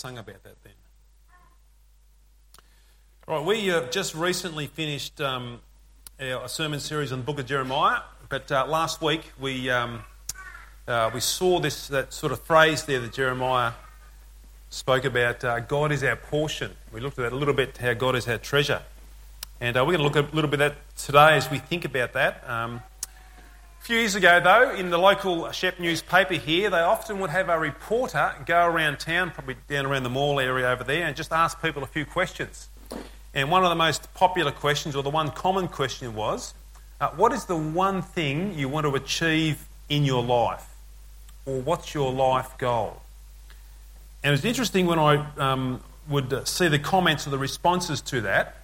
sung about that then. All right, we uh, just recently finished um, our sermon series on the book of Jeremiah, but uh, last week we, um, uh, we saw this that sort of phrase there that Jeremiah spoke about uh, God is our portion. We looked at that a little bit, how God is our treasure. And uh, we're going to look a little bit at that today as we think about that. Um, a few years ago, though, in the local Shep newspaper here, they often would have a reporter go around town, probably down around the mall area over there, and just ask people a few questions. And one of the most popular questions, or the one common question, was uh, What is the one thing you want to achieve in your life? Or what's your life goal? And it's interesting when I um, would see the comments or the responses to that.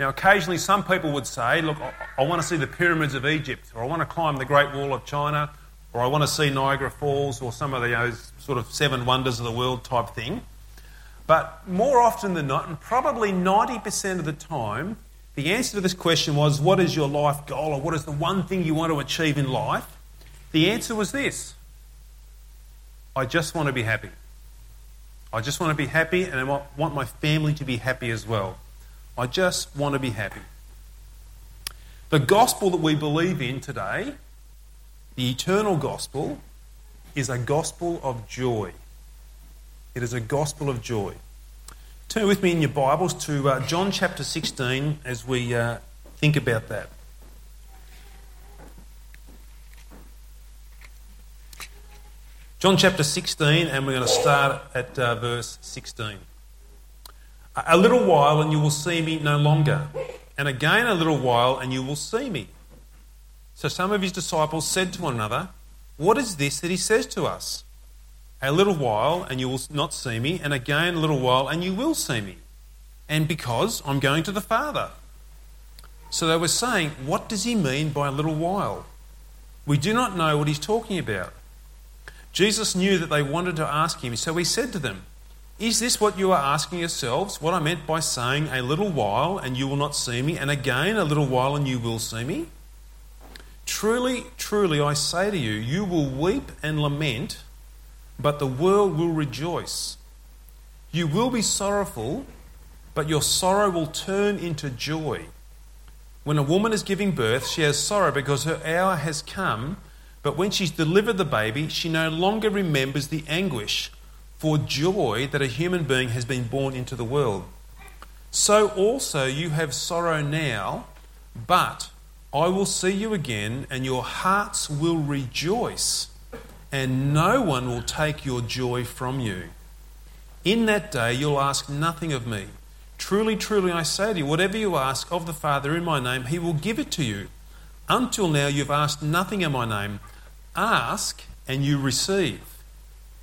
Now, occasionally some people would say, Look, I want to see the pyramids of Egypt, or I want to climb the Great Wall of China, or I want to see Niagara Falls, or some of those sort of seven wonders of the world type thing. But more often than not, and probably 90% of the time, the answer to this question was, What is your life goal, or what is the one thing you want to achieve in life? The answer was this I just want to be happy. I just want to be happy, and I want my family to be happy as well. I just want to be happy. The gospel that we believe in today, the eternal gospel, is a gospel of joy. It is a gospel of joy. Turn with me in your Bibles to uh, John chapter 16 as we uh, think about that. John chapter 16, and we're going to start at uh, verse 16. A little while and you will see me no longer. And again a little while and you will see me. So some of his disciples said to one another, What is this that he says to us? A little while and you will not see me, and again a little while and you will see me. And because I'm going to the Father. So they were saying, What does he mean by a little while? We do not know what he's talking about. Jesus knew that they wanted to ask him, so he said to them, is this what you are asking yourselves? What I meant by saying, A little while and you will not see me, and again a little while and you will see me? Truly, truly, I say to you, you will weep and lament, but the world will rejoice. You will be sorrowful, but your sorrow will turn into joy. When a woman is giving birth, she has sorrow because her hour has come, but when she's delivered the baby, she no longer remembers the anguish for joy that a human being has been born into the world. So also you have sorrow now, but I will see you again, and your hearts will rejoice, and no one will take your joy from you. In that day you'll ask nothing of me. Truly, truly, I say to you, whatever you ask of the Father in my name, he will give it to you. Until now you've asked nothing in my name. Ask, and you receive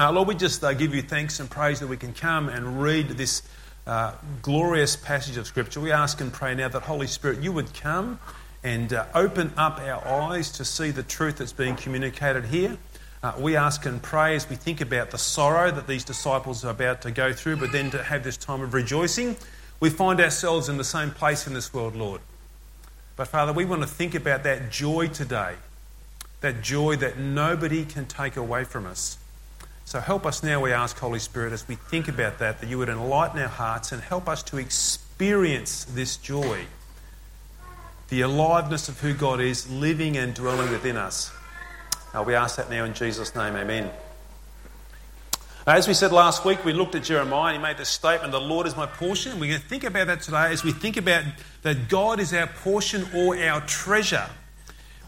Uh, Lord, we just uh, give you thanks and praise that we can come and read this uh, glorious passage of Scripture. We ask and pray now that Holy Spirit, you would come and uh, open up our eyes to see the truth that's being communicated here. Uh, we ask and pray as we think about the sorrow that these disciples are about to go through, but then to have this time of rejoicing. We find ourselves in the same place in this world, Lord. But Father, we want to think about that joy today, that joy that nobody can take away from us. So help us now, we ask, Holy Spirit, as we think about that, that you would enlighten our hearts and help us to experience this joy, the aliveness of who God is living and dwelling within us. We ask that now in Jesus' name, amen. As we said last week, we looked at Jeremiah and he made this statement, The Lord is my portion. We're going to think about that today as we think about that God is our portion or our treasure,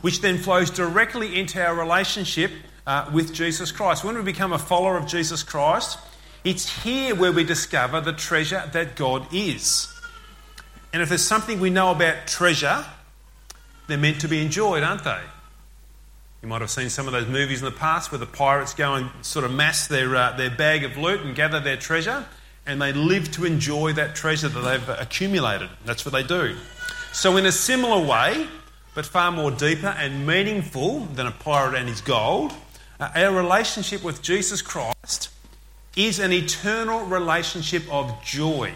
which then flows directly into our relationship uh, with Jesus Christ. When we become a follower of Jesus Christ, it's here where we discover the treasure that God is. And if there's something we know about treasure, they're meant to be enjoyed, aren't they? You might have seen some of those movies in the past where the pirates go and sort of mass their, uh, their bag of loot and gather their treasure, and they live to enjoy that treasure that they've accumulated. That's what they do. So, in a similar way, but far more deeper and meaningful than a pirate and his gold, our relationship with Jesus Christ is an eternal relationship of joy.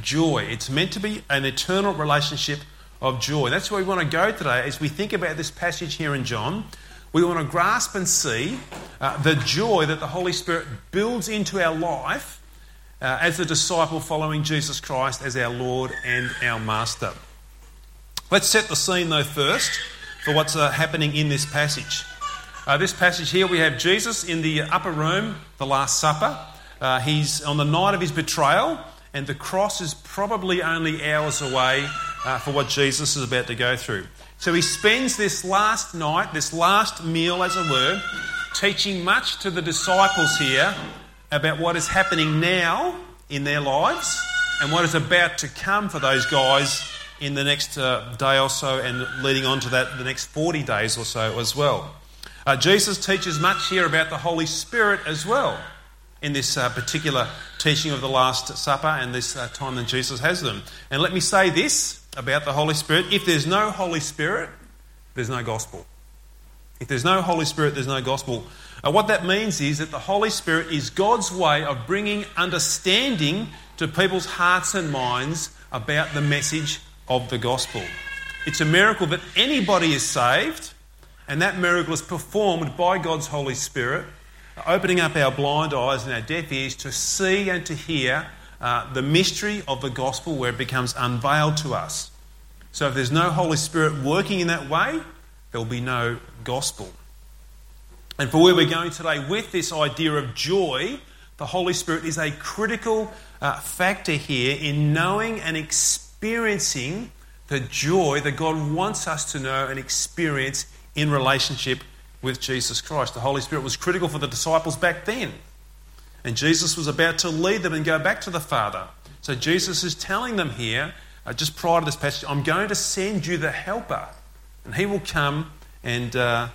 Joy. It's meant to be an eternal relationship of joy. That's where we want to go today as we think about this passage here in John. We want to grasp and see uh, the joy that the Holy Spirit builds into our life uh, as a disciple following Jesus Christ as our Lord and our Master. Let's set the scene though first for what's uh, happening in this passage. Uh, this passage here, we have Jesus in the upper room, the Last Supper. Uh, he's on the night of his betrayal, and the cross is probably only hours away uh, for what Jesus is about to go through. So he spends this last night, this last meal, as it were, teaching much to the disciples here about what is happening now in their lives and what is about to come for those guys in the next uh, day or so and leading on to that the next 40 days or so as well. Uh, Jesus teaches much here about the Holy Spirit as well in this uh, particular teaching of the Last Supper and this uh, time that Jesus has them. And let me say this about the Holy Spirit if there's no Holy Spirit, there's no gospel. If there's no Holy Spirit, there's no gospel. Uh, what that means is that the Holy Spirit is God's way of bringing understanding to people's hearts and minds about the message of the gospel. It's a miracle that anybody is saved, and that miracle is performed by God's Holy Spirit, opening up our blind eyes and our deaf ears to see and to hear uh, the mystery of the gospel where it becomes unveiled to us. So if there's no Holy Spirit working in that way, there will be no gospel. And for where we're going today with this idea of joy, the Holy Spirit is a critical uh, factor here in knowing and experiencing the joy that God wants us to know and experience in relationship with Jesus Christ. The Holy Spirit was critical for the disciples back then. And Jesus was about to lead them and go back to the Father. So Jesus is telling them here, uh, just prior to this passage, I'm going to send you the Helper. And he will come and uh,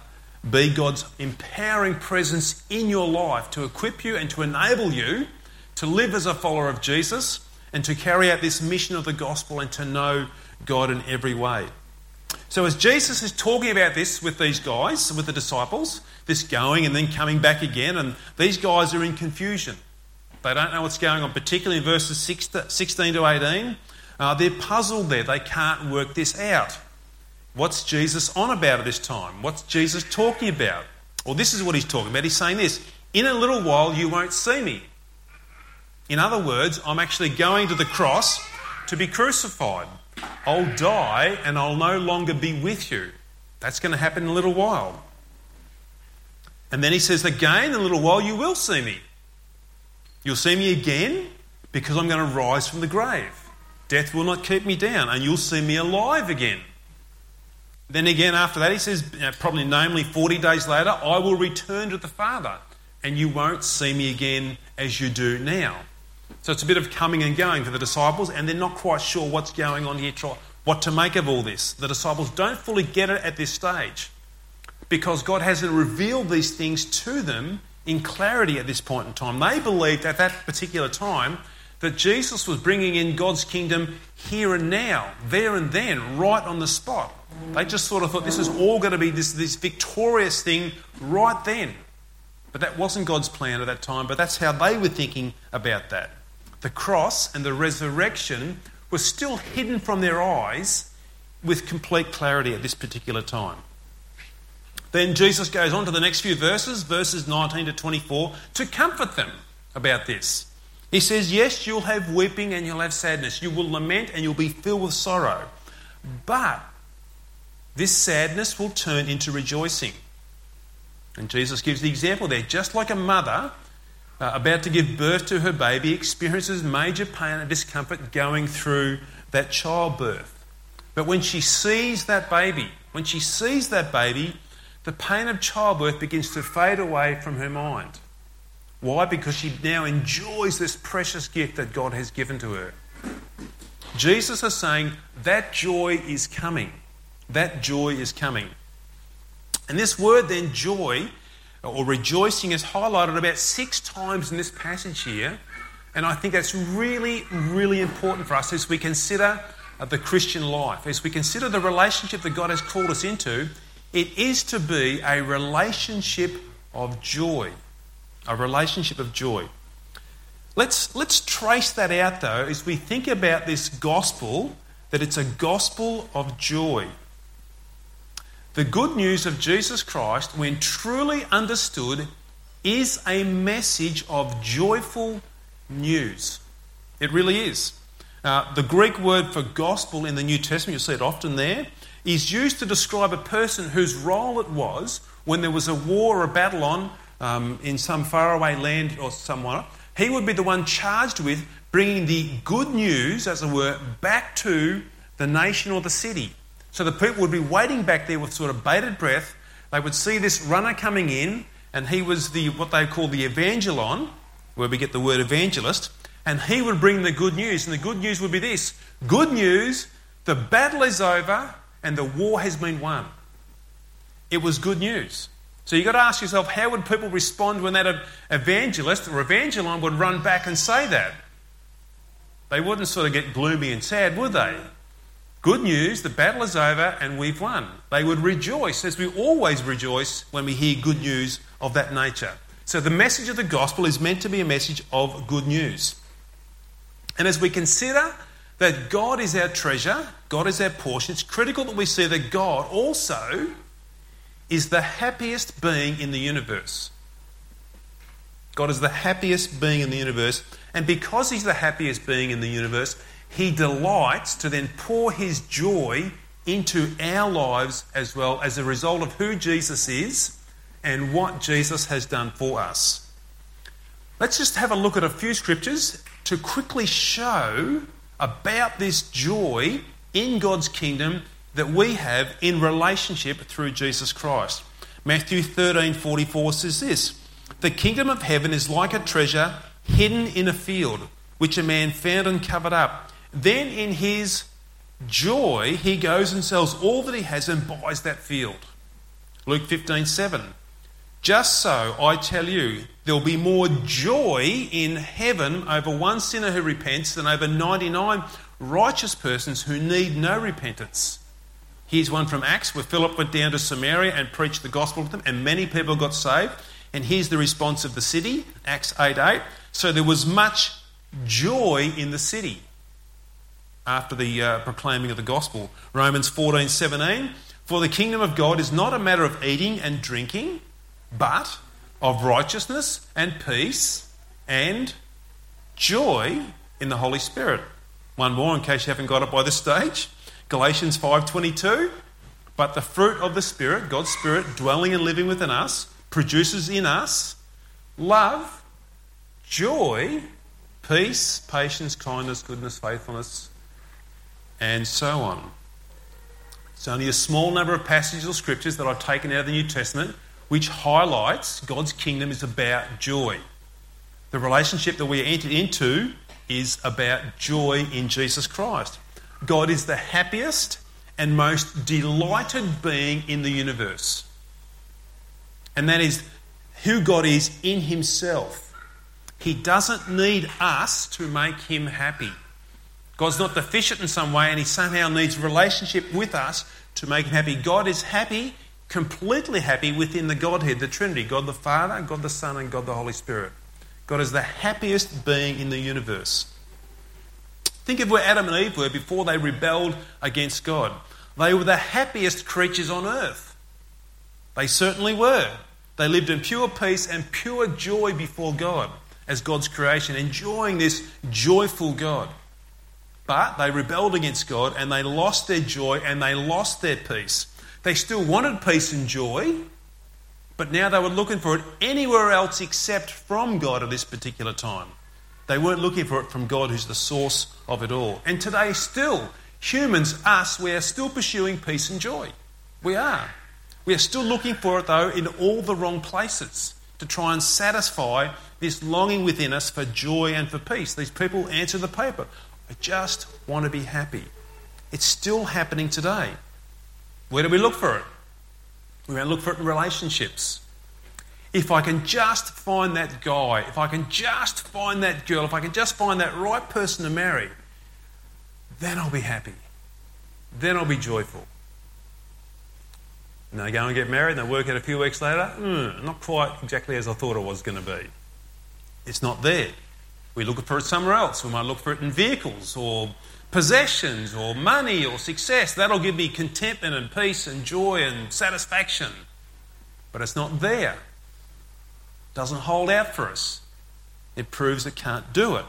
be God's empowering presence in your life to equip you and to enable you to live as a follower of Jesus and to carry out this mission of the gospel and to know God in every way. So, as Jesus is talking about this with these guys, with the disciples, this going and then coming back again, and these guys are in confusion. They don't know what's going on, particularly in verses 16 to 18. Uh, they're puzzled there. They can't work this out. What's Jesus on about at this time? What's Jesus talking about? Well, this is what he's talking about. He's saying this In a little while, you won't see me. In other words, I'm actually going to the cross to be crucified. I'll die and I'll no longer be with you. That's going to happen in a little while. And then he says, Again, in a little while, you will see me. You'll see me again because I'm going to rise from the grave. Death will not keep me down, and you'll see me alive again. Then again, after that, he says, probably namely 40 days later, I will return to the Father, and you won't see me again as you do now. So it's a bit of coming and going for the disciples, and they're not quite sure what's going on here, what to make of all this. The disciples don't fully get it at this stage because God hasn't revealed these things to them in clarity at this point in time. They believed at that particular time that Jesus was bringing in God's kingdom here and now, there and then, right on the spot. They just sort of thought this is all going to be this, this victorious thing right then. But that wasn't God's plan at that time, but that's how they were thinking about that. The cross and the resurrection were still hidden from their eyes with complete clarity at this particular time. Then Jesus goes on to the next few verses, verses 19 to 24, to comfort them about this. He says, Yes, you'll have weeping and you'll have sadness. You will lament and you'll be filled with sorrow. But this sadness will turn into rejoicing. And Jesus gives the example there. Just like a mother uh, about to give birth to her baby experiences major pain and discomfort going through that childbirth. But when she sees that baby, when she sees that baby, the pain of childbirth begins to fade away from her mind. Why? Because she now enjoys this precious gift that God has given to her. Jesus is saying that joy is coming. That joy is coming. And this word then, joy or rejoicing, is highlighted about six times in this passage here. And I think that's really, really important for us as we consider uh, the Christian life, as we consider the relationship that God has called us into. It is to be a relationship of joy. A relationship of joy. Let's, let's trace that out though as we think about this gospel, that it's a gospel of joy. The good news of Jesus Christ, when truly understood, is a message of joyful news. It really is. Uh, the Greek word for gospel in the New Testament, you'll see it often there, is used to describe a person whose role it was when there was a war or a battle on um, in some faraway land or somewhere. He would be the one charged with bringing the good news, as it were, back to the nation or the city. So the people would be waiting back there with sort of bated breath. They would see this runner coming in, and he was the what they call the evangelon, where we get the word evangelist, and he would bring the good news. And the good news would be this good news, the battle is over and the war has been won. It was good news. So you've got to ask yourself how would people respond when that evangelist or evangelon would run back and say that? They wouldn't sort of get gloomy and sad, would they? Good news, the battle is over and we've won. They would rejoice, as we always rejoice when we hear good news of that nature. So the message of the gospel is meant to be a message of good news. And as we consider that God is our treasure, God is our portion, it's critical that we see that God also is the happiest being in the universe. God is the happiest being in the universe, and because He's the happiest being in the universe, he delights to then pour his joy into our lives as well as a result of who Jesus is and what Jesus has done for us. Let's just have a look at a few scriptures to quickly show about this joy in God's kingdom that we have in relationship through Jesus Christ. Matthew 13:44 says this: "The kingdom of heaven is like a treasure hidden in a field, which a man found and covered up." Then, in his joy, he goes and sells all that he has and buys that field. Luke 15 7. Just so, I tell you, there'll be more joy in heaven over one sinner who repents than over 99 righteous persons who need no repentance. Here's one from Acts where Philip went down to Samaria and preached the gospel to them, and many people got saved. And here's the response of the city, Acts 8 8. So there was much joy in the city after the uh, proclaiming of the gospel. Romans 14 17. For the kingdom of God is not a matter of eating and drinking, but of righteousness and peace and joy in the Holy Spirit. One more in case you haven't got it by this stage. Galatians 5:22. But the fruit of the Spirit, God's Spirit dwelling and living within us, produces in us love, joy, peace, patience, kindness, goodness, faithfulness, and so on. It's only a small number of passages of scriptures that I've taken out of the New Testament which highlights God's kingdom is about joy. The relationship that we entered into is about joy in Jesus Christ. God is the happiest and most delighted being in the universe. And that is who God is in Himself. He doesn't need us to make Him happy. God's not deficient in some way and he somehow needs relationship with us to make him happy. God is happy, completely happy within the Godhead, the Trinity God the Father, God the Son, and God the Holy Spirit. God is the happiest being in the universe. Think of where Adam and Eve were before they rebelled against God. They were the happiest creatures on earth. They certainly were. They lived in pure peace and pure joy before God as God's creation, enjoying this joyful God. But they rebelled against God and they lost their joy and they lost their peace. They still wanted peace and joy, but now they were looking for it anywhere else except from God at this particular time. They weren't looking for it from God, who's the source of it all. And today, still, humans, us, we are still pursuing peace and joy. We are. We are still looking for it, though, in all the wrong places to try and satisfy this longing within us for joy and for peace. These people answer the paper. I just want to be happy. It's still happening today. Where do we look for it? We're going to look for it in relationships. If I can just find that guy, if I can just find that girl, if I can just find that right person to marry, then I'll be happy. Then I'll be joyful. And they go and get married and they work out a few weeks later, mm, not quite exactly as I thought it was going to be. It's not there. We look for it somewhere else. We might look for it in vehicles or possessions or money or success. That'll give me contentment and peace and joy and satisfaction. But it's not there. It doesn't hold out for us. It proves it can't do it.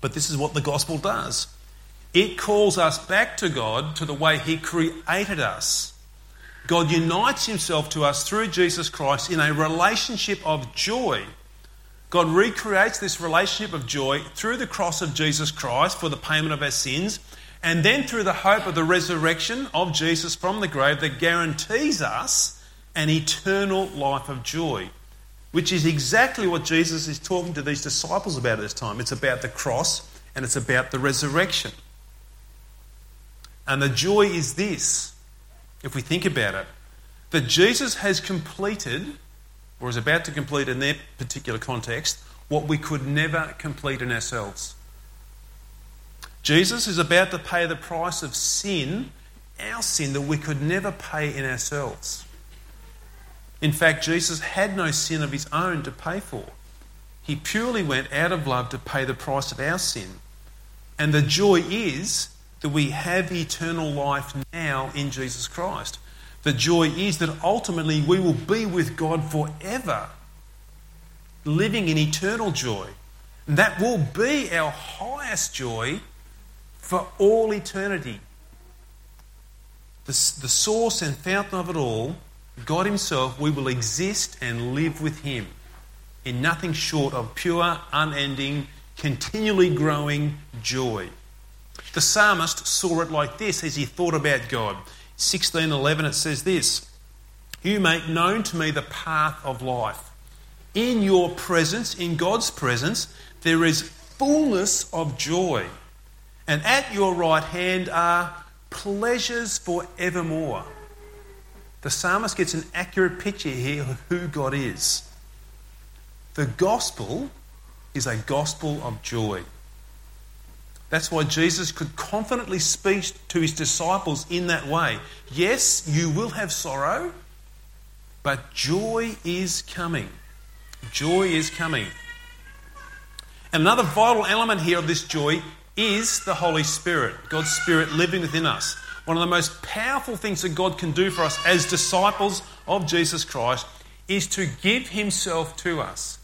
But this is what the gospel does. It calls us back to God to the way He created us. God unites Himself to us through Jesus Christ in a relationship of joy God recreates this relationship of joy through the cross of Jesus Christ for the payment of our sins, and then through the hope of the resurrection of Jesus from the grave that guarantees us an eternal life of joy, which is exactly what Jesus is talking to these disciples about at this time. It's about the cross and it's about the resurrection. And the joy is this, if we think about it, that Jesus has completed or is about to complete in their particular context, what we could never complete in ourselves. Jesus is about to pay the price of sin, our sin, that we could never pay in ourselves. In fact, Jesus had no sin of his own to pay for. He purely went out of love to pay the price of our sin. And the joy is that we have eternal life now in Jesus Christ. The joy is that ultimately we will be with God forever, living in eternal joy. And that will be our highest joy for all eternity. The, the source and fountain of it all, God Himself, we will exist and live with Him in nothing short of pure, unending, continually growing joy. The psalmist saw it like this as he thought about God. 16:11 it says this You make known to me the path of life. In your presence, in God's presence, there is fullness of joy. And at your right hand are pleasures for evermore. The psalmist gets an accurate picture here of who God is. The gospel is a gospel of joy. That's why Jesus could confidently speak to his disciples in that way. Yes, you will have sorrow, but joy is coming. Joy is coming. And another vital element here of this joy is the Holy Spirit, God's Spirit living within us. One of the most powerful things that God can do for us as disciples of Jesus Christ is to give Himself to us,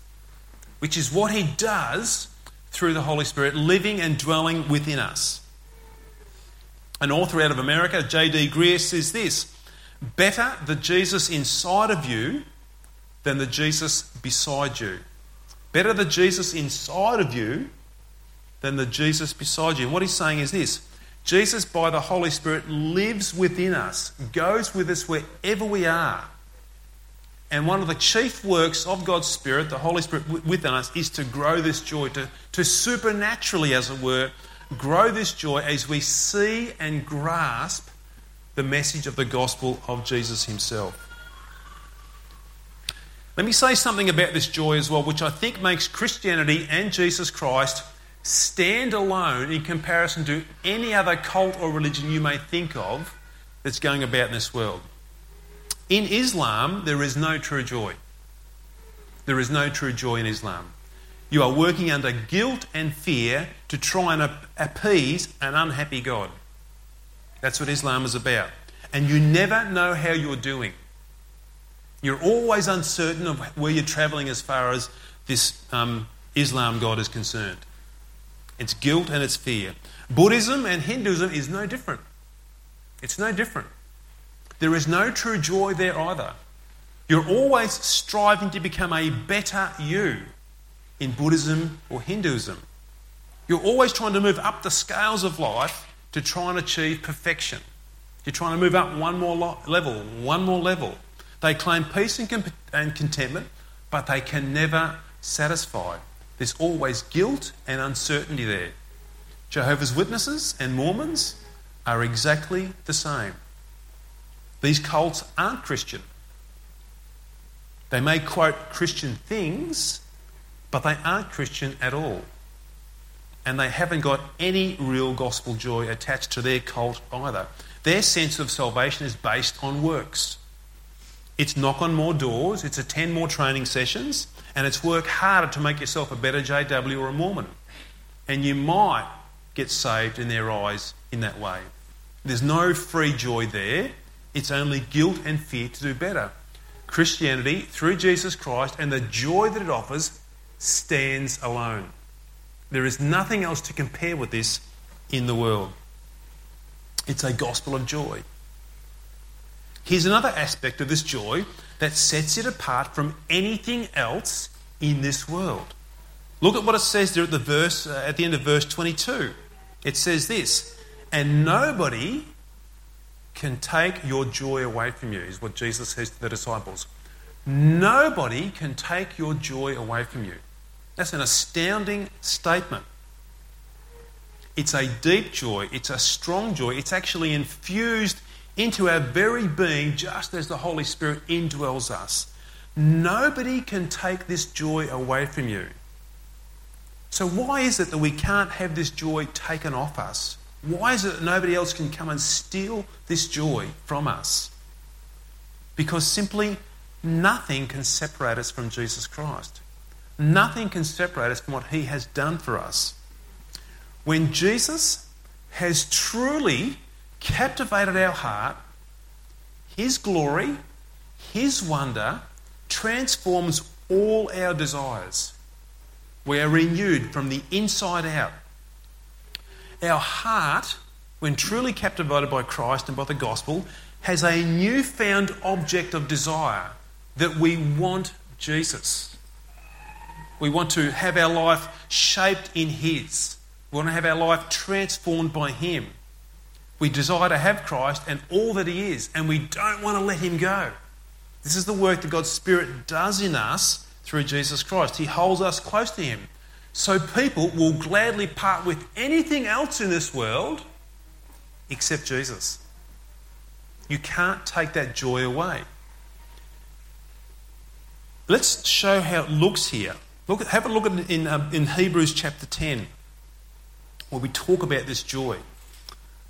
which is what He does through the Holy Spirit living and dwelling within us. An author out of America, J.D. Greear, says this Better the Jesus inside of you than the Jesus beside you. Better the Jesus inside of you than the Jesus beside you. And what he's saying is this Jesus, by the Holy Spirit, lives within us, goes with us wherever we are. And one of the chief works of God's Spirit, the Holy Spirit within us, is to grow this joy, to, to supernaturally, as it were, grow this joy as we see and grasp the message of the gospel of Jesus Himself. Let me say something about this joy as well, which I think makes Christianity and Jesus Christ stand alone in comparison to any other cult or religion you may think of that's going about in this world. In Islam, there is no true joy. There is no true joy in Islam. You are working under guilt and fear to try and appease an unhappy God. That's what Islam is about. And you never know how you're doing. You're always uncertain of where you're travelling as far as this um, Islam God is concerned. It's guilt and it's fear. Buddhism and Hinduism is no different. It's no different. There is no true joy there either. You're always striving to become a better you in Buddhism or Hinduism. You're always trying to move up the scales of life to try and achieve perfection. You're trying to move up one more lo- level, one more level. They claim peace and, and contentment, but they can never satisfy. There's always guilt and uncertainty there. Jehovah's Witnesses and Mormons are exactly the same. These cults aren't Christian. They may quote Christian things, but they aren't Christian at all. And they haven't got any real gospel joy attached to their cult either. Their sense of salvation is based on works. It's knock on more doors, it's attend more training sessions, and it's work harder to make yourself a better JW or a Mormon. And you might get saved in their eyes in that way. There's no free joy there, it's only guilt and fear to do better. Christianity, through Jesus Christ and the joy that it offers, stands alone. There is nothing else to compare with this in the world. It's a gospel of joy. Here's another aspect of this joy that sets it apart from anything else in this world. Look at what it says there at the verse uh, at the end of verse 22. It says this, and nobody can take your joy away from you, is what Jesus says to the disciples. Nobody can take your joy away from you. That's an astounding statement. It's a deep joy, it's a strong joy, it's actually infused into our very being just as the Holy Spirit indwells us. Nobody can take this joy away from you. So, why is it that we can't have this joy taken off us? Why is it that nobody else can come and steal this joy from us? Because simply nothing can separate us from Jesus Christ. Nothing can separate us from what He has done for us. When Jesus has truly captivated our heart, His glory, His wonder transforms all our desires. We are renewed from the inside out. Our heart, when truly captivated by Christ and by the gospel, has a newfound object of desire that we want Jesus. We want to have our life shaped in His. We want to have our life transformed by Him. We desire to have Christ and all that He is, and we don't want to let Him go. This is the work that God's Spirit does in us through Jesus Christ. He holds us close to Him. So people will gladly part with anything else in this world except Jesus. You can't take that joy away. Let's show how it looks here. Look, have a look at in, um, in Hebrews chapter 10, where we talk about this joy.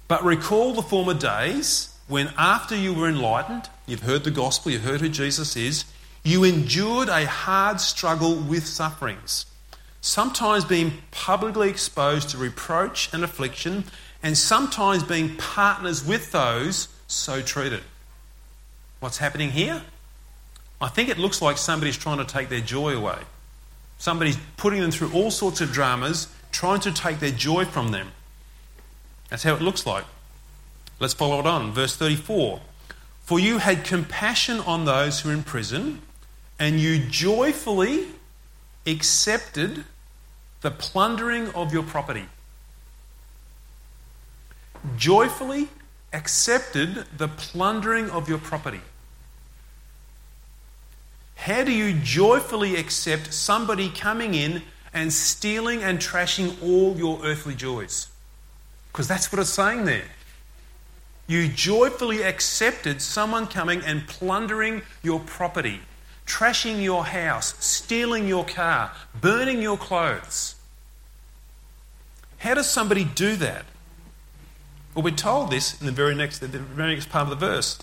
But recall the former days when, after you were enlightened, you've heard the gospel, you've heard who Jesus is, you endured a hard struggle with sufferings, sometimes being publicly exposed to reproach and affliction, and sometimes being partners with those so treated. What's happening here? I think it looks like somebody's trying to take their joy away. Somebody's putting them through all sorts of dramas, trying to take their joy from them. That's how it looks like. Let's follow it on. Verse 34 For you had compassion on those who are in prison, and you joyfully accepted the plundering of your property. Joyfully accepted the plundering of your property. How do you joyfully accept somebody coming in and stealing and trashing all your earthly joys? Because that's what it's saying there. You joyfully accepted someone coming and plundering your property, trashing your house, stealing your car, burning your clothes. How does somebody do that? Well, we're told this in the very next, the very next part of the verse.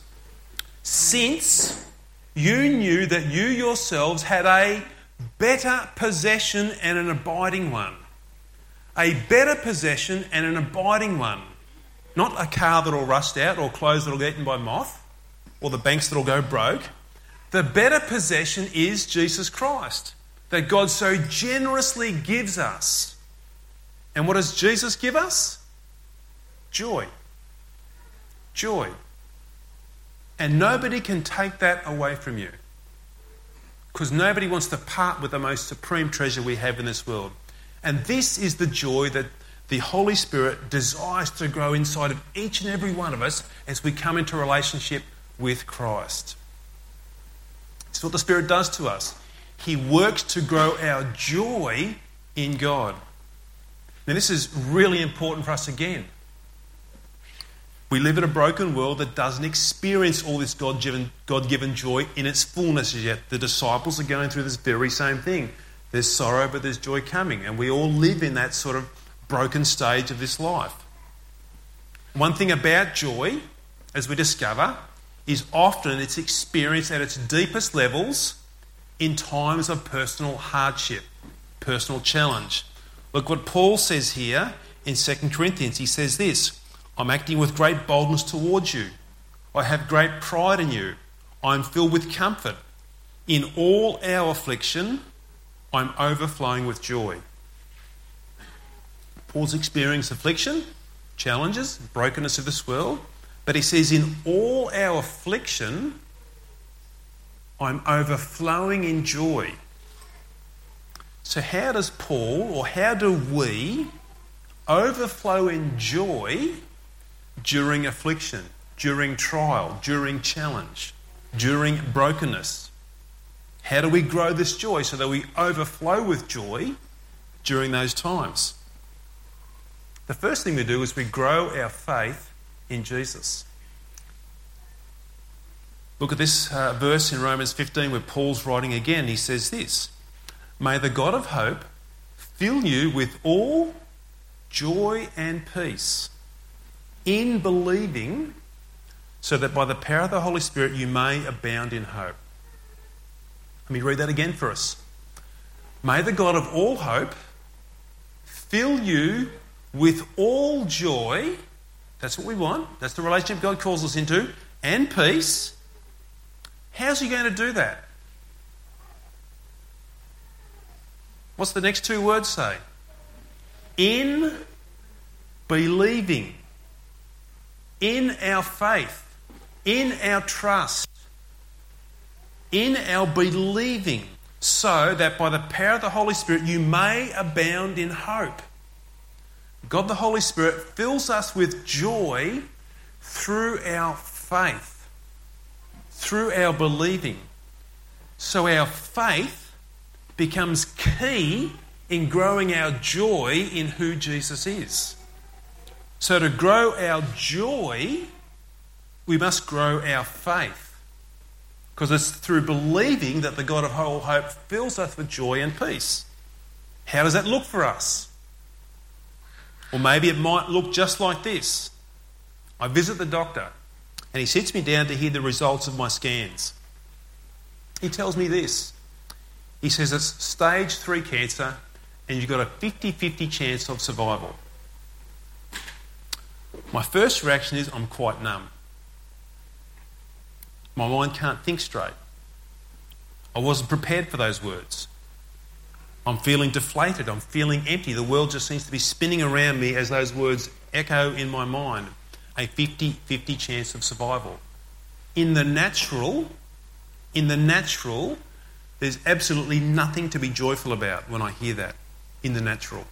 Since you knew that you yourselves had a better possession and an abiding one a better possession and an abiding one. Not a car that'll rust out or clothes that'll get eaten by moth or the banks that'll go broke. The better possession is Jesus Christ that God so generously gives us. And what does Jesus give us? Joy. Joy. And nobody can take that away from you. Because nobody wants to part with the most supreme treasure we have in this world. And this is the joy that the Holy Spirit desires to grow inside of each and every one of us as we come into relationship with Christ. It's what the Spirit does to us. He works to grow our joy in God. Now, this is really important for us again. We live in a broken world that doesn't experience all this God given, joy in its fullness yet. The disciples are going through this very same thing. There's sorrow, but there's joy coming. And we all live in that sort of broken stage of this life. One thing about joy, as we discover, is often it's experienced at its deepest levels in times of personal hardship, personal challenge. Look what Paul says here in 2 Corinthians. He says this I'm acting with great boldness towards you. I have great pride in you. I am filled with comfort. In all our affliction, I'm overflowing with joy. Paul's experienced affliction, challenges, brokenness of this world, but he says, In all our affliction, I'm overflowing in joy. So, how does Paul, or how do we, overflow in joy during affliction, during trial, during challenge, during brokenness. How do we grow this joy so that we overflow with joy during those times? The first thing we do is we grow our faith in Jesus. Look at this uh, verse in Romans 15 where Paul's writing again. He says this May the God of hope fill you with all joy and peace in believing, so that by the power of the Holy Spirit you may abound in hope. Let me read that again for us. May the God of all hope fill you with all joy. That's what we want. That's the relationship God calls us into. And peace. How's He going to do that? What's the next two words say? In believing in our faith, in our trust, in our believing, so that by the power of the Holy Spirit you may abound in hope. God the Holy Spirit fills us with joy through our faith, through our believing. So our faith becomes key in growing our joy in who Jesus is. So, to grow our joy, we must grow our faith. Because it's through believing that the God of whole hope fills us with joy and peace. How does that look for us? Or maybe it might look just like this I visit the doctor and he sits me down to hear the results of my scans. He tells me this he says it's stage three cancer and you've got a 50 50 chance of survival. My first reaction is I'm quite numb. My mind can't think straight. I wasn't prepared for those words. I'm feeling deflated. I'm feeling empty. The world just seems to be spinning around me as those words echo in my mind. A 50 50 chance of survival. In the natural, in the natural, there's absolutely nothing to be joyful about when I hear that. In the natural.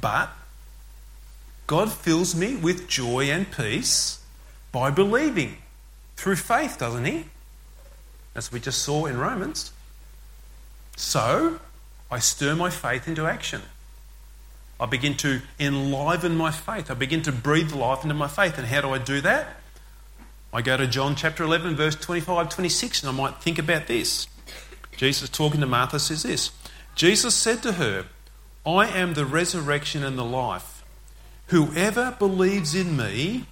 But God fills me with joy and peace by believing through faith, doesn't He? As we just saw in Romans. So, I stir my faith into action. I begin to enliven my faith. I begin to breathe life into my faith. And how do I do that? I go to John chapter 11, verse 25, 26, and I might think about this. Jesus talking to Martha says this Jesus said to her, I am the resurrection and the life. Whoever believes in me,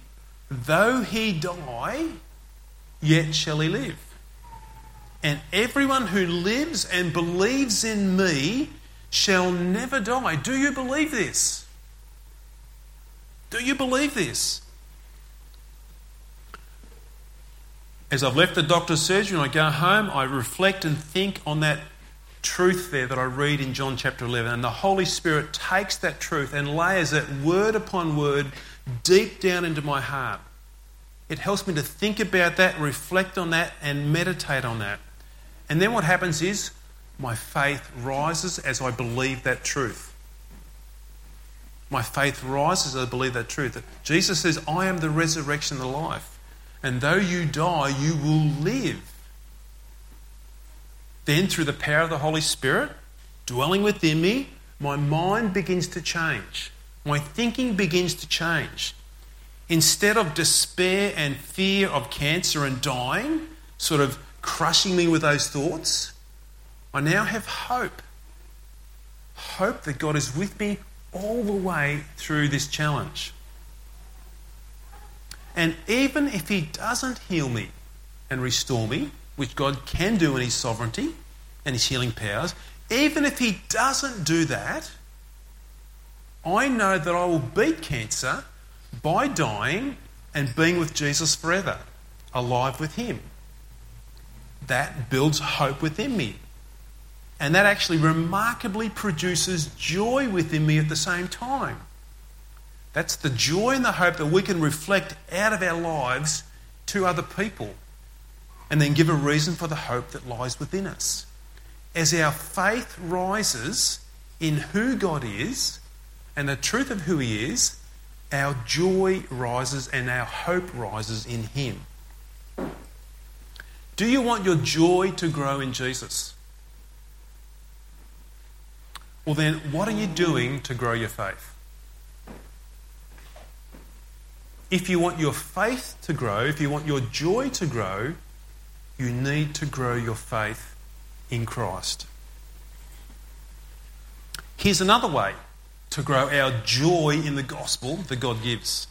though he die, yet shall he live. And everyone who lives and believes in me shall never die. Do you believe this? Do you believe this? As I've left the doctor's surgery and I go home, I reflect and think on that truth there that I read in John chapter 11. And the Holy Spirit takes that truth and layers it word upon word deep down into my heart. It helps me to think about that, reflect on that, and meditate on that. And then what happens is my faith rises as I believe that truth. My faith rises as I believe that truth. That Jesus says, I am the resurrection and the life. And though you die, you will live. Then, through the power of the Holy Spirit dwelling within me, my mind begins to change. my thinking begins to change. Instead of despair and fear of cancer and dying, sort of crushing me with those thoughts, I now have hope. Hope that God is with me all the way through this challenge. And even if He doesn't heal me and restore me, which God can do in His sovereignty and His healing powers, even if He doesn't do that, I know that I will beat cancer by dying and being with Jesus forever, alive with Him. That builds hope within me. And that actually remarkably produces joy within me at the same time. That's the joy and the hope that we can reflect out of our lives to other people and then give a reason for the hope that lies within us. As our faith rises in who God is and the truth of who He is, our joy rises and our hope rises in Him. Do you want your joy to grow in Jesus? Well, then, what are you doing to grow your faith? If you want your faith to grow, if you want your joy to grow, you need to grow your faith in Christ. Here's another way to grow our joy in the gospel that God gives.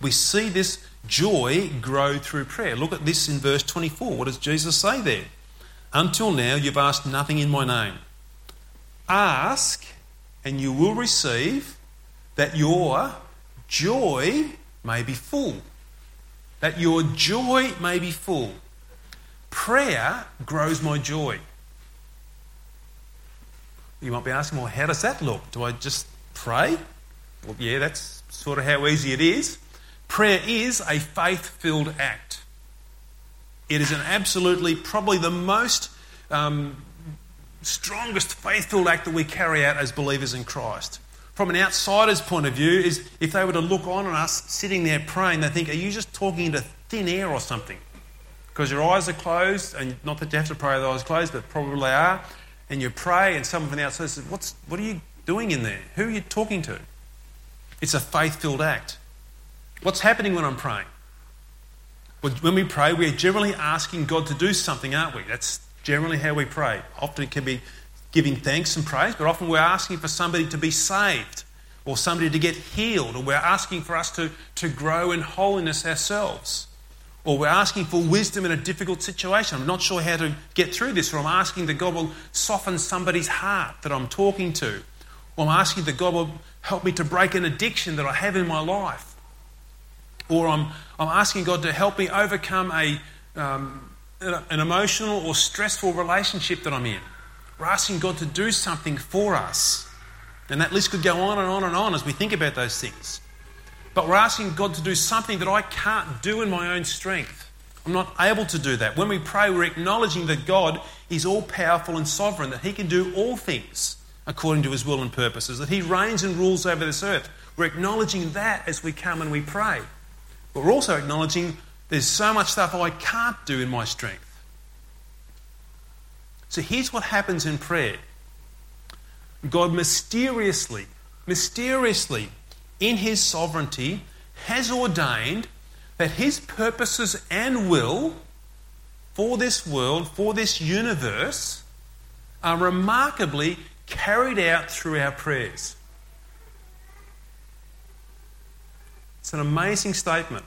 We see this joy grow through prayer. Look at this in verse 24. What does Jesus say there? Until now, you've asked nothing in my name. Ask, and you will receive, that your joy may be full. That your joy may be full. Prayer grows my joy. You might be asking, well, how does that look? Do I just pray? Well, yeah, that's sort of how easy it is. Prayer is a faith filled act. It is an absolutely, probably the most um, strongest faith filled act that we carry out as believers in Christ. From an outsider's point of view, is if they were to look on us sitting there praying, they think, Are you just talking into thin air or something? Because your eyes are closed, and not that you have to pray with eyes closed, but probably are, and you pray, and someone from the outside says, What's, What are you doing in there? Who are you talking to? It's a faith filled act. What's happening when I'm praying? When we pray, we're generally asking God to do something, aren't we? That's generally how we pray. Often it can be giving thanks and praise, but often we're asking for somebody to be saved or somebody to get healed, or we're asking for us to, to grow in holiness ourselves. Or we're asking for wisdom in a difficult situation. I'm not sure how to get through this, or I'm asking that God will soften somebody's heart that I'm talking to. Or I'm asking that God will help me to break an addiction that I have in my life. Or I'm, I'm asking God to help me overcome a, um, an emotional or stressful relationship that I'm in. We're asking God to do something for us. And that list could go on and on and on as we think about those things. But we're asking God to do something that I can't do in my own strength. I'm not able to do that. When we pray, we're acknowledging that God is all powerful and sovereign, that He can do all things according to His will and purposes, that He reigns and rules over this earth. We're acknowledging that as we come and we pray. But we're also acknowledging there's so much stuff I can't do in my strength. So here's what happens in prayer God mysteriously, mysteriously, in His sovereignty, has ordained that His purposes and will for this world, for this universe, are remarkably carried out through our prayers. It's an amazing statement.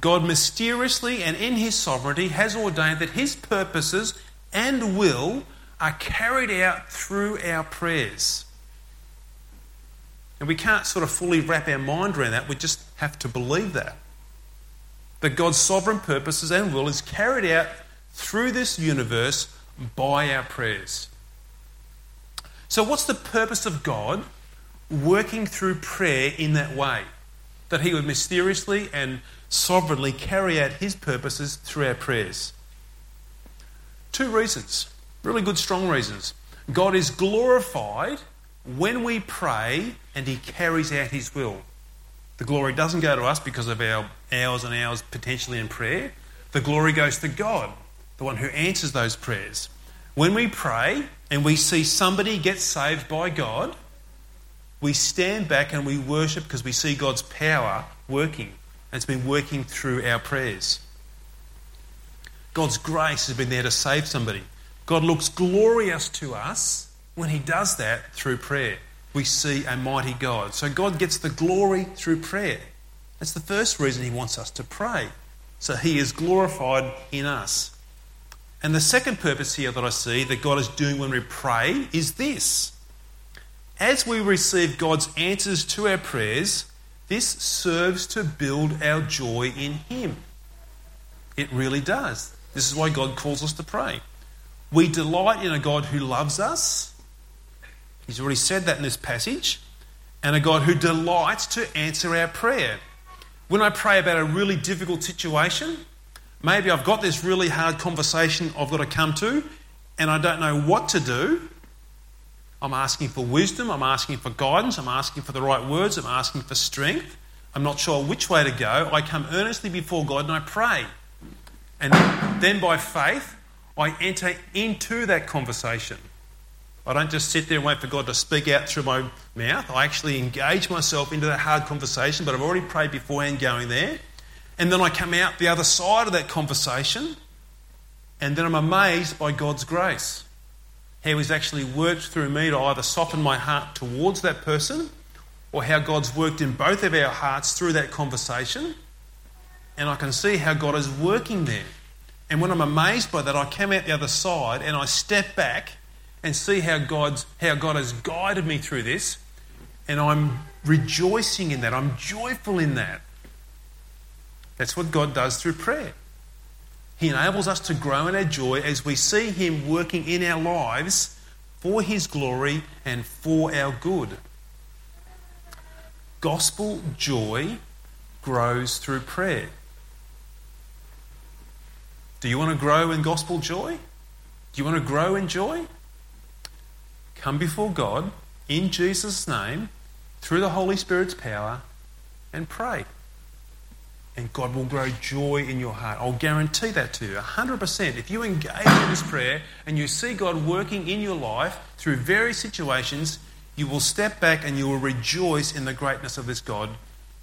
God mysteriously and in His sovereignty has ordained that His purposes and will are carried out through our prayers. And we can't sort of fully wrap our mind around that, we just have to believe that. That God's sovereign purposes and will is carried out through this universe by our prayers. So, what's the purpose of God working through prayer in that way? That He would mysteriously and sovereignly carry out His purposes through our prayers. Two reasons, really good, strong reasons. God is glorified when we pray and He carries out His will. The glory doesn't go to us because of our hours and hours potentially in prayer. The glory goes to God, the one who answers those prayers. When we pray and we see somebody get saved by God, we stand back and we worship because we see God's power working. And it's been working through our prayers. God's grace has been there to save somebody. God looks glorious to us when He does that through prayer. We see a mighty God. So God gets the glory through prayer. That's the first reason He wants us to pray. So He is glorified in us. And the second purpose here that I see that God is doing when we pray is this. As we receive God's answers to our prayers, this serves to build our joy in Him. It really does. This is why God calls us to pray. We delight in a God who loves us. He's already said that in this passage. And a God who delights to answer our prayer. When I pray about a really difficult situation, maybe I've got this really hard conversation I've got to come to, and I don't know what to do. I'm asking for wisdom, I'm asking for guidance, I'm asking for the right words, I'm asking for strength. I'm not sure which way to go. I come earnestly before God and I pray. And then by faith, I enter into that conversation. I don't just sit there and wait for God to speak out through my mouth. I actually engage myself into that hard conversation, but I've already prayed beforehand going there. And then I come out the other side of that conversation, and then I'm amazed by God's grace. How He's actually worked through me to either soften my heart towards that person, or how God's worked in both of our hearts through that conversation. And I can see how God is working there. And when I'm amazed by that, I come out the other side and I step back and see how, God's, how God has guided me through this. And I'm rejoicing in that. I'm joyful in that. That's what God does through prayer. He enables us to grow in our joy as we see Him working in our lives for His glory and for our good. Gospel joy grows through prayer. Do you want to grow in gospel joy? Do you want to grow in joy? come before God in Jesus' name through the Holy Spirit's power and pray. And God will grow joy in your heart. I'll guarantee that to you 100%. If you engage in this prayer and you see God working in your life through various situations, you will step back and you will rejoice in the greatness of this God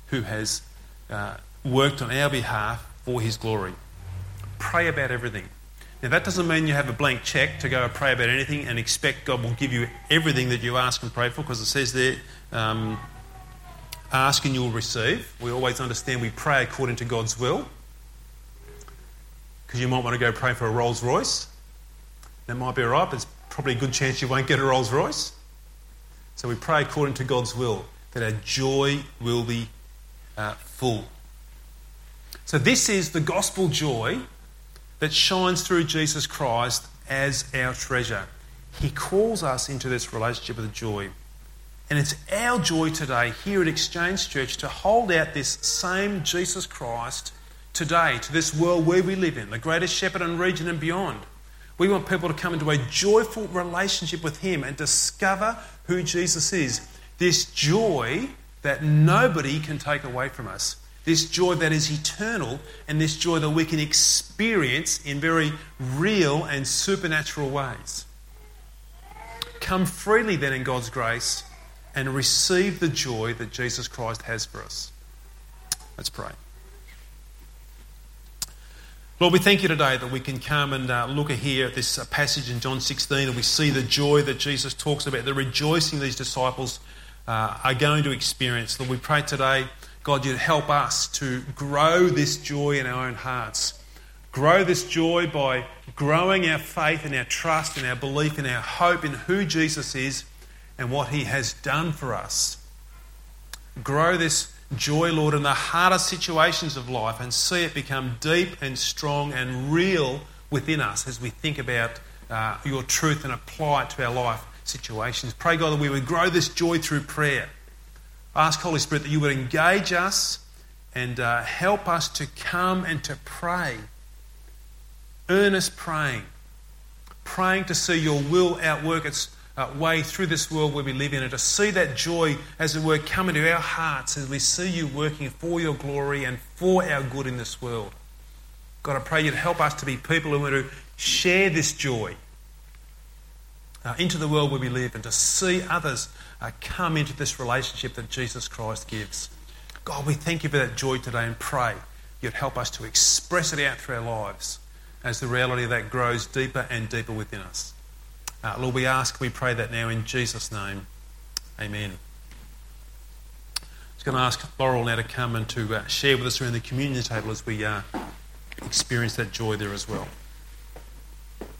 who has uh, worked on our behalf for his glory. Pray about everything. Now, that doesn't mean you have a blank check to go and pray about anything and expect God will give you everything that you ask and pray for, because it says there, um, ask and you'll receive. We always understand we pray according to God's will, because you might want to go pray for a Rolls Royce. That might be all right, but it's probably a good chance you won't get a Rolls Royce. So we pray according to God's will, that our joy will be uh, full. So, this is the gospel joy that shines through Jesus Christ as our treasure. He calls us into this relationship with joy. And it's our joy today here at Exchange Church to hold out this same Jesus Christ today to this world where we live in, the Greater Shepparton region and beyond. We want people to come into a joyful relationship with Him and discover who Jesus is. This joy that nobody can take away from us this joy that is eternal, and this joy that we can experience in very real and supernatural ways. Come freely then in God's grace and receive the joy that Jesus Christ has for us. Let's pray. Lord, we thank you today that we can come and uh, look here at this uh, passage in John 16 and we see the joy that Jesus talks about, the rejoicing these disciples uh, are going to experience. Lord, we pray today God, you'd help us to grow this joy in our own hearts. Grow this joy by growing our faith and our trust and our belief and our hope in who Jesus is and what he has done for us. Grow this joy, Lord, in the hardest situations of life and see it become deep and strong and real within us as we think about uh, your truth and apply it to our life situations. Pray, God, that we would grow this joy through prayer ask, Holy Spirit, that you would engage us and uh, help us to come and to pray. Earnest praying. Praying to see your will outwork its uh, way through this world where we live in and to see that joy, as it were, come into our hearts as we see you working for your glory and for our good in this world. God, I pray you'd help us to be people who want to share this joy uh, into the world where we live and to see others uh, come into this relationship that Jesus Christ gives. God, we thank you for that joy today and pray you'd help us to express it out through our lives as the reality of that grows deeper and deeper within us. Uh, Lord, we ask, we pray that now in Jesus' name. Amen. I'm just going to ask Laurel now to come and to uh, share with us around the communion table as we uh, experience that joy there as well.